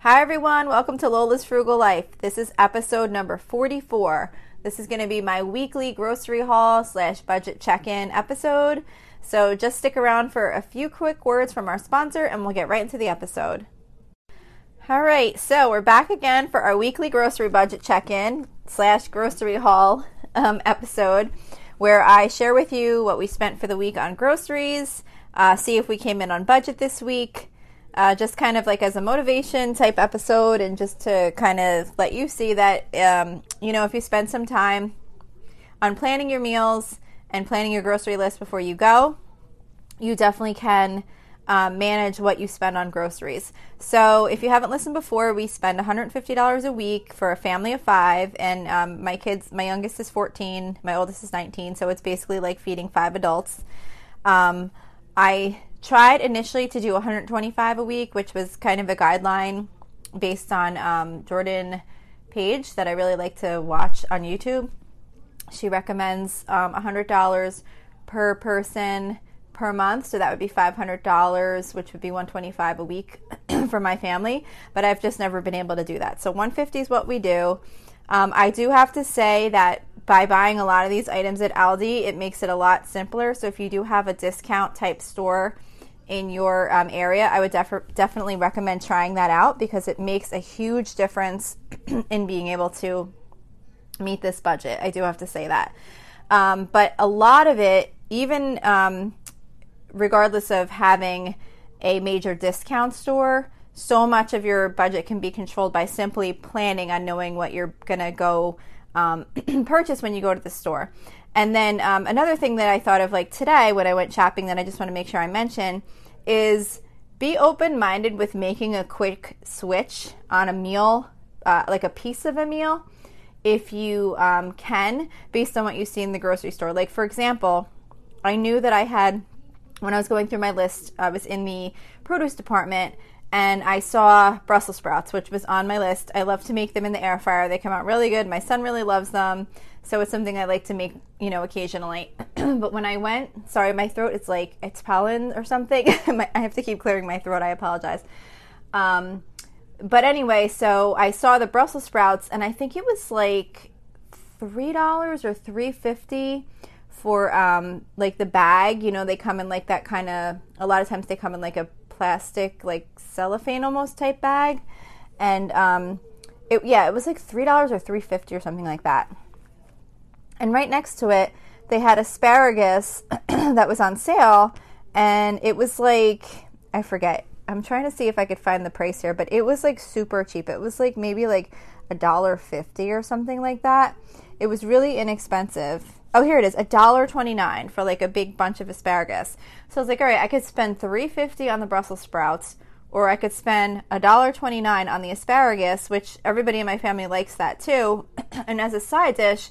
Hi, everyone. Welcome to Lola's Frugal Life. This is episode number 44. This is going to be my weekly grocery haul slash budget check in episode. So just stick around for a few quick words from our sponsor and we'll get right into the episode. All right, so we're back again for our weekly grocery budget check in slash grocery haul um, episode where I share with you what we spent for the week on groceries, uh, see if we came in on budget this week uh, just kind of like as a motivation type episode and just to kind of let you see that, um, you know, if you spend some time on planning your meals and planning your grocery list before you go, you definitely can um, manage what you spend on groceries. So, if you haven't listened before, we spend $150 a week for a family of five, and um, my kids, my youngest is 14, my oldest is 19, so it's basically like feeding five adults. Um, I tried initially to do 125 a week, which was kind of a guideline based on um, Jordan Page that I really like to watch on YouTube. She recommends um, $100 per person per month, so that would be $500, which would be 125 a week for my family. But I've just never been able to do that. So 150 is what we do. Um, I do have to say that by buying a lot of these items at Aldi, it makes it a lot simpler. So if you do have a discount type store in your um, area, I would def- definitely recommend trying that out because it makes a huge difference in being able to meet this budget. I do have to say that. Um, but a lot of it, even um, regardless of having a major discount store, so much of your budget can be controlled by simply planning on knowing what you're going to go um, purchase when you go to the store. And then um, another thing that I thought of like today when I went shopping that I just want to make sure I mention is be open minded with making a quick switch on a meal, uh, like a piece of a meal, if you um, can, based on what you see in the grocery store. Like, for example, I knew that I had, when I was going through my list, I was in the produce department and I saw Brussels sprouts, which was on my list. I love to make them in the air fryer. They come out really good. My son really loves them. So it's something I like to make, you know, occasionally. but when I went, sorry, my throat is like it's pollen or something. I have to keep clearing my throat. I apologize. Um, but anyway, so I saw the Brussels sprouts, and I think it was like three dollars or three fifty for um, like the bag. You know, they come in like that kind of. A lot of times they come in like a plastic, like cellophane almost type bag, and um, it yeah, it was like three dollars or three fifty or something like that. And right next to it, they had asparagus that was on sale, and it was like I forget. I'm trying to see if I could find the price here, but it was like super cheap. It was like maybe like a dollar fifty or something like that. It was really inexpensive. Oh, here it is, a dollar twenty nine for like a big bunch of asparagus. So I was like, all right, I could spend three fifty on the Brussels sprouts, or I could spend a dollar twenty nine on the asparagus, which everybody in my family likes that too. and as a side dish,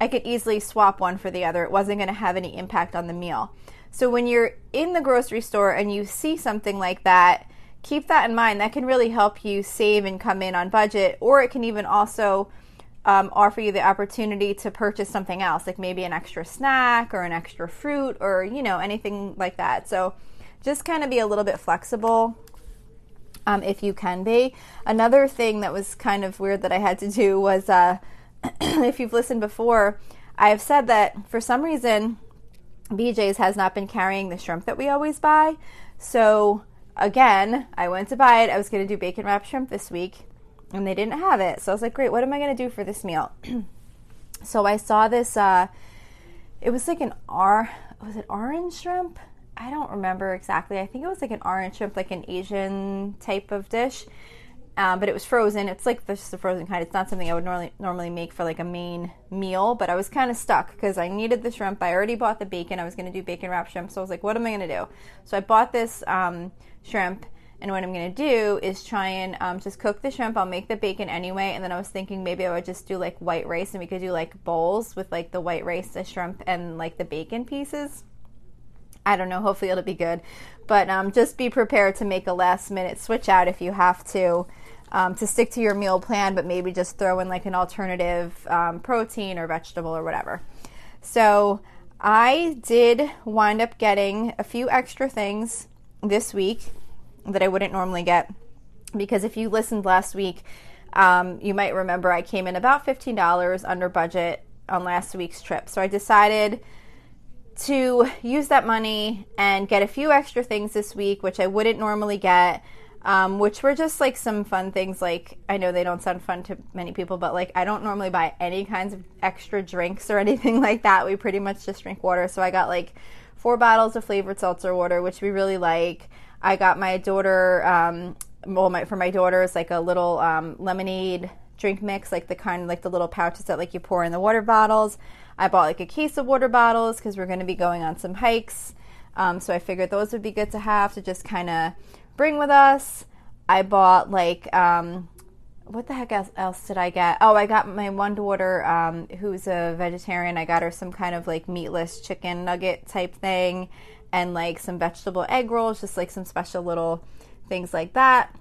I could easily swap one for the other. It wasn't going to have any impact on the meal. So when you're in the grocery store and you see something like that, keep that in mind. That can really help you save and come in on budget, or it can even also um, offer you the opportunity to purchase something else, like maybe an extra snack or an extra fruit or you know anything like that. So just kind of be a little bit flexible um, if you can be. Another thing that was kind of weird that I had to do was. Uh, if you've listened before, I have said that for some reason, BJ's has not been carrying the shrimp that we always buy. So again, I went to buy it. I was going to do bacon wrapped shrimp this week, and they didn't have it. So I was like, great, what am I going to do for this meal? so I saw this. Uh, it was like an R. Was it orange shrimp? I don't remember exactly. I think it was like an orange shrimp, like an Asian type of dish um, but it was frozen. It's like just the frozen kind. It's not something I would normally normally make for like a main meal, but I was kind of stuck because I needed the shrimp. I already bought the bacon. I was going to do bacon wrap shrimp, so I was like, what am I going to do? So I bought this um, shrimp, and what I'm to do is try and um, just cook the shrimp. I'll make the bacon anyway, and then I was thinking maybe I would just do like white rice, and we could do like bowls with like the white rice, the shrimp, and like the bacon pieces. I don't know. Hopefully it'll be good, but um, just be prepared to make a last minute switch out if you have to um, to stick to your meal plan, but maybe just throw in like an alternative um, protein or vegetable or whatever. So I did wind up getting a few extra things this week that I wouldn't normally get. because if you listened last week, um, you might remember I came in about $15 under budget on last week's trip. So I decided to use that money and get a few extra things this week, which I wouldn't normally get. Um, which were just like some fun things. Like, I know they don't sound fun to many people, but like, I don't normally buy any kinds of extra drinks or anything like that. We pretty much just drink water. So I got like four bottles of flavored seltzer water, which we really like. I got my daughter, um, well, my, for my daughters, like a little um, lemonade drink mix, like the kind like the little pouches that like you pour in the water bottles. I bought like a case of water bottles because we're going to be going on some hikes. Um, so I figured those would be good to have to just kind of bring with us. I bought like um, what the heck else did I get? Oh, I got my one daughter um, who's a vegetarian. I got her some kind of like meatless chicken nugget type thing, and like some vegetable egg rolls, just like some special little things like that.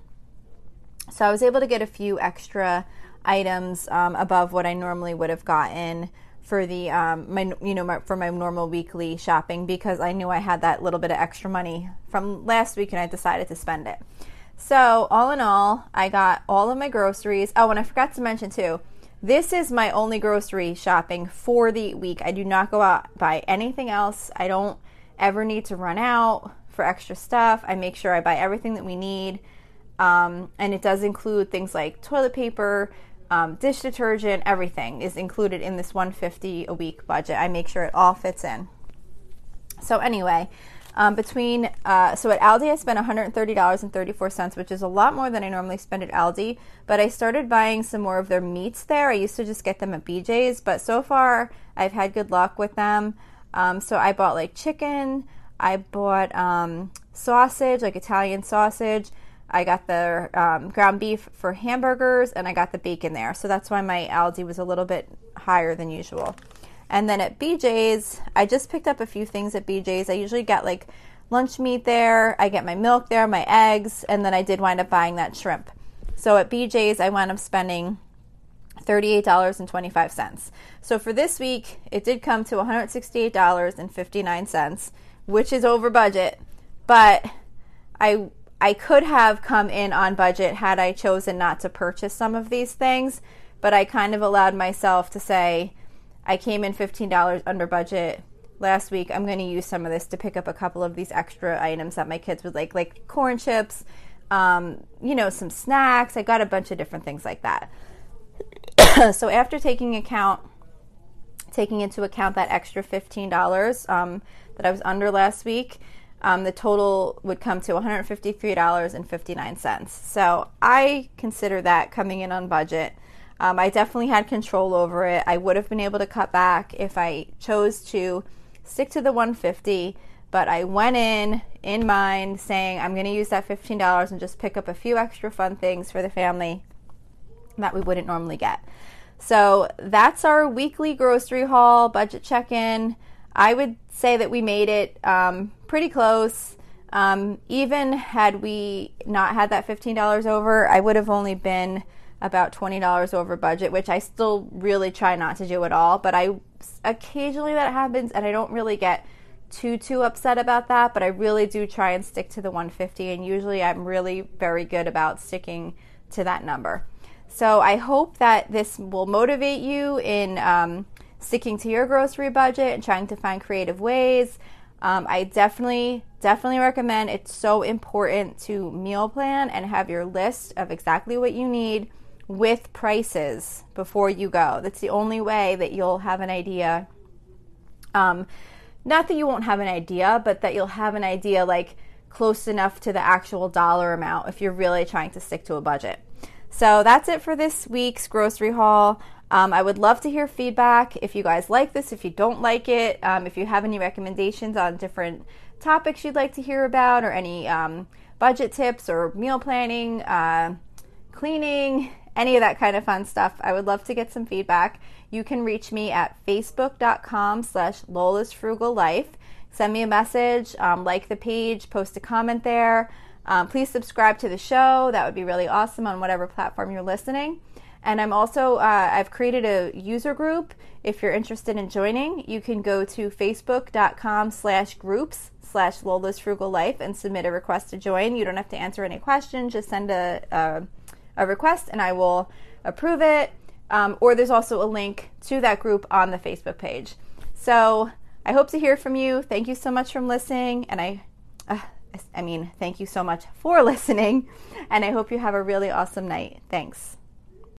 So I was able to get a few extra items um, above what I normally would have gotten for the um, my you know my, for my normal weekly shopping because I knew I had that little bit of extra money from last week and I decided to spend it. So all in all, I got all of my groceries. Oh, and I forgot to mention too. This is my only grocery shopping for the week. I do not go out buy anything else. I don't ever need to run out for extra stuff. I make sure I buy everything that we need. Um, and it does include things like toilet paper, um, dish detergent, everything is included in this 150 a week budget. I make sure it all fits in. So anyway, um, between uh, so at Aldi I spent $130.34, which is a lot more than I normally spend at Aldi. But I started buying some more of their meats there. I used to just get them at BJ's, but so far I've had good luck with them. Um, so I bought like chicken. I bought um, sausage, like Italian sausage. I got the um, ground beef for hamburgers and I got the bacon there. So that's why my Aldi was a little bit higher than usual. And then at BJ's, I just picked up a few things at BJ's. I usually get like lunch meat there, I get my milk there, my eggs, and then I did wind up buying that shrimp. So at BJ's, I wound up spending $38.25. So for this week, it did come to $168.59, which is over budget, but I I could have come in on budget had I chosen not to purchase some of these things, but I kind of allowed myself to say I came in $15 under budget last week. I'm going to use some of this to pick up a couple of these extra items that my kids would like, like corn chips, um, you know, some snacks. I got a bunch of different things like that. so after taking account, taking into account that extra $15 um, that I was under last week, um, the total would come to $153.59. So I consider that coming in on budget. Um, I definitely had control over it. I would have been able to cut back if I chose to stick to the 150, but I went in in mind saying I'm going to use that $15 and just pick up a few extra fun things for the family that we wouldn't normally get. So that's our weekly grocery haul, budget check in. I would say that we made it um, pretty close. Um, even had we not had that $15 over, I would have only been about $20 over budget, which I still really try not to do at all. But I occasionally that happens, and I don't really get too too upset about that. But I really do try and stick to the 150, and usually I'm really very good about sticking to that number. So I hope that this will motivate you in um, sticking to your grocery budget and trying to find creative ways. Um, I definitely, definitely recommend it's so important to meal plan and have your list of exactly what you need with prices before you go. That's the only way that you'll have an idea. Um, not that you won't have an idea, but that you'll have an idea like close enough to the actual dollar amount if you're really trying to stick to a budget. So that's it for this week's grocery haul. Um, I would love to hear feedback if you guys like this, if you don't like it, um, if you have any recommendations on different topics you'd like to hear about, or any um, budget tips or meal planning, uh, cleaning, any of that kind of fun stuff. I would love to get some feedback. You can reach me at facebook.com slash Lola's Frugal Life. Send me a message, um, like the page, post a comment there. Um, please subscribe to the show. That would be really awesome on whatever platform you're listening. And I'm also, uh, I've created a user group. If you're interested in joining, you can go to facebook.com slash groups slash Lola's Frugal Life and submit a request to join. You don't have to answer any questions, just send a, a, a request and I will approve it. Um, or there's also a link to that group on the Facebook page. So I hope to hear from you. Thank you so much for listening. And I, uh, I mean, thank you so much for listening. And I hope you have a really awesome night. Thanks.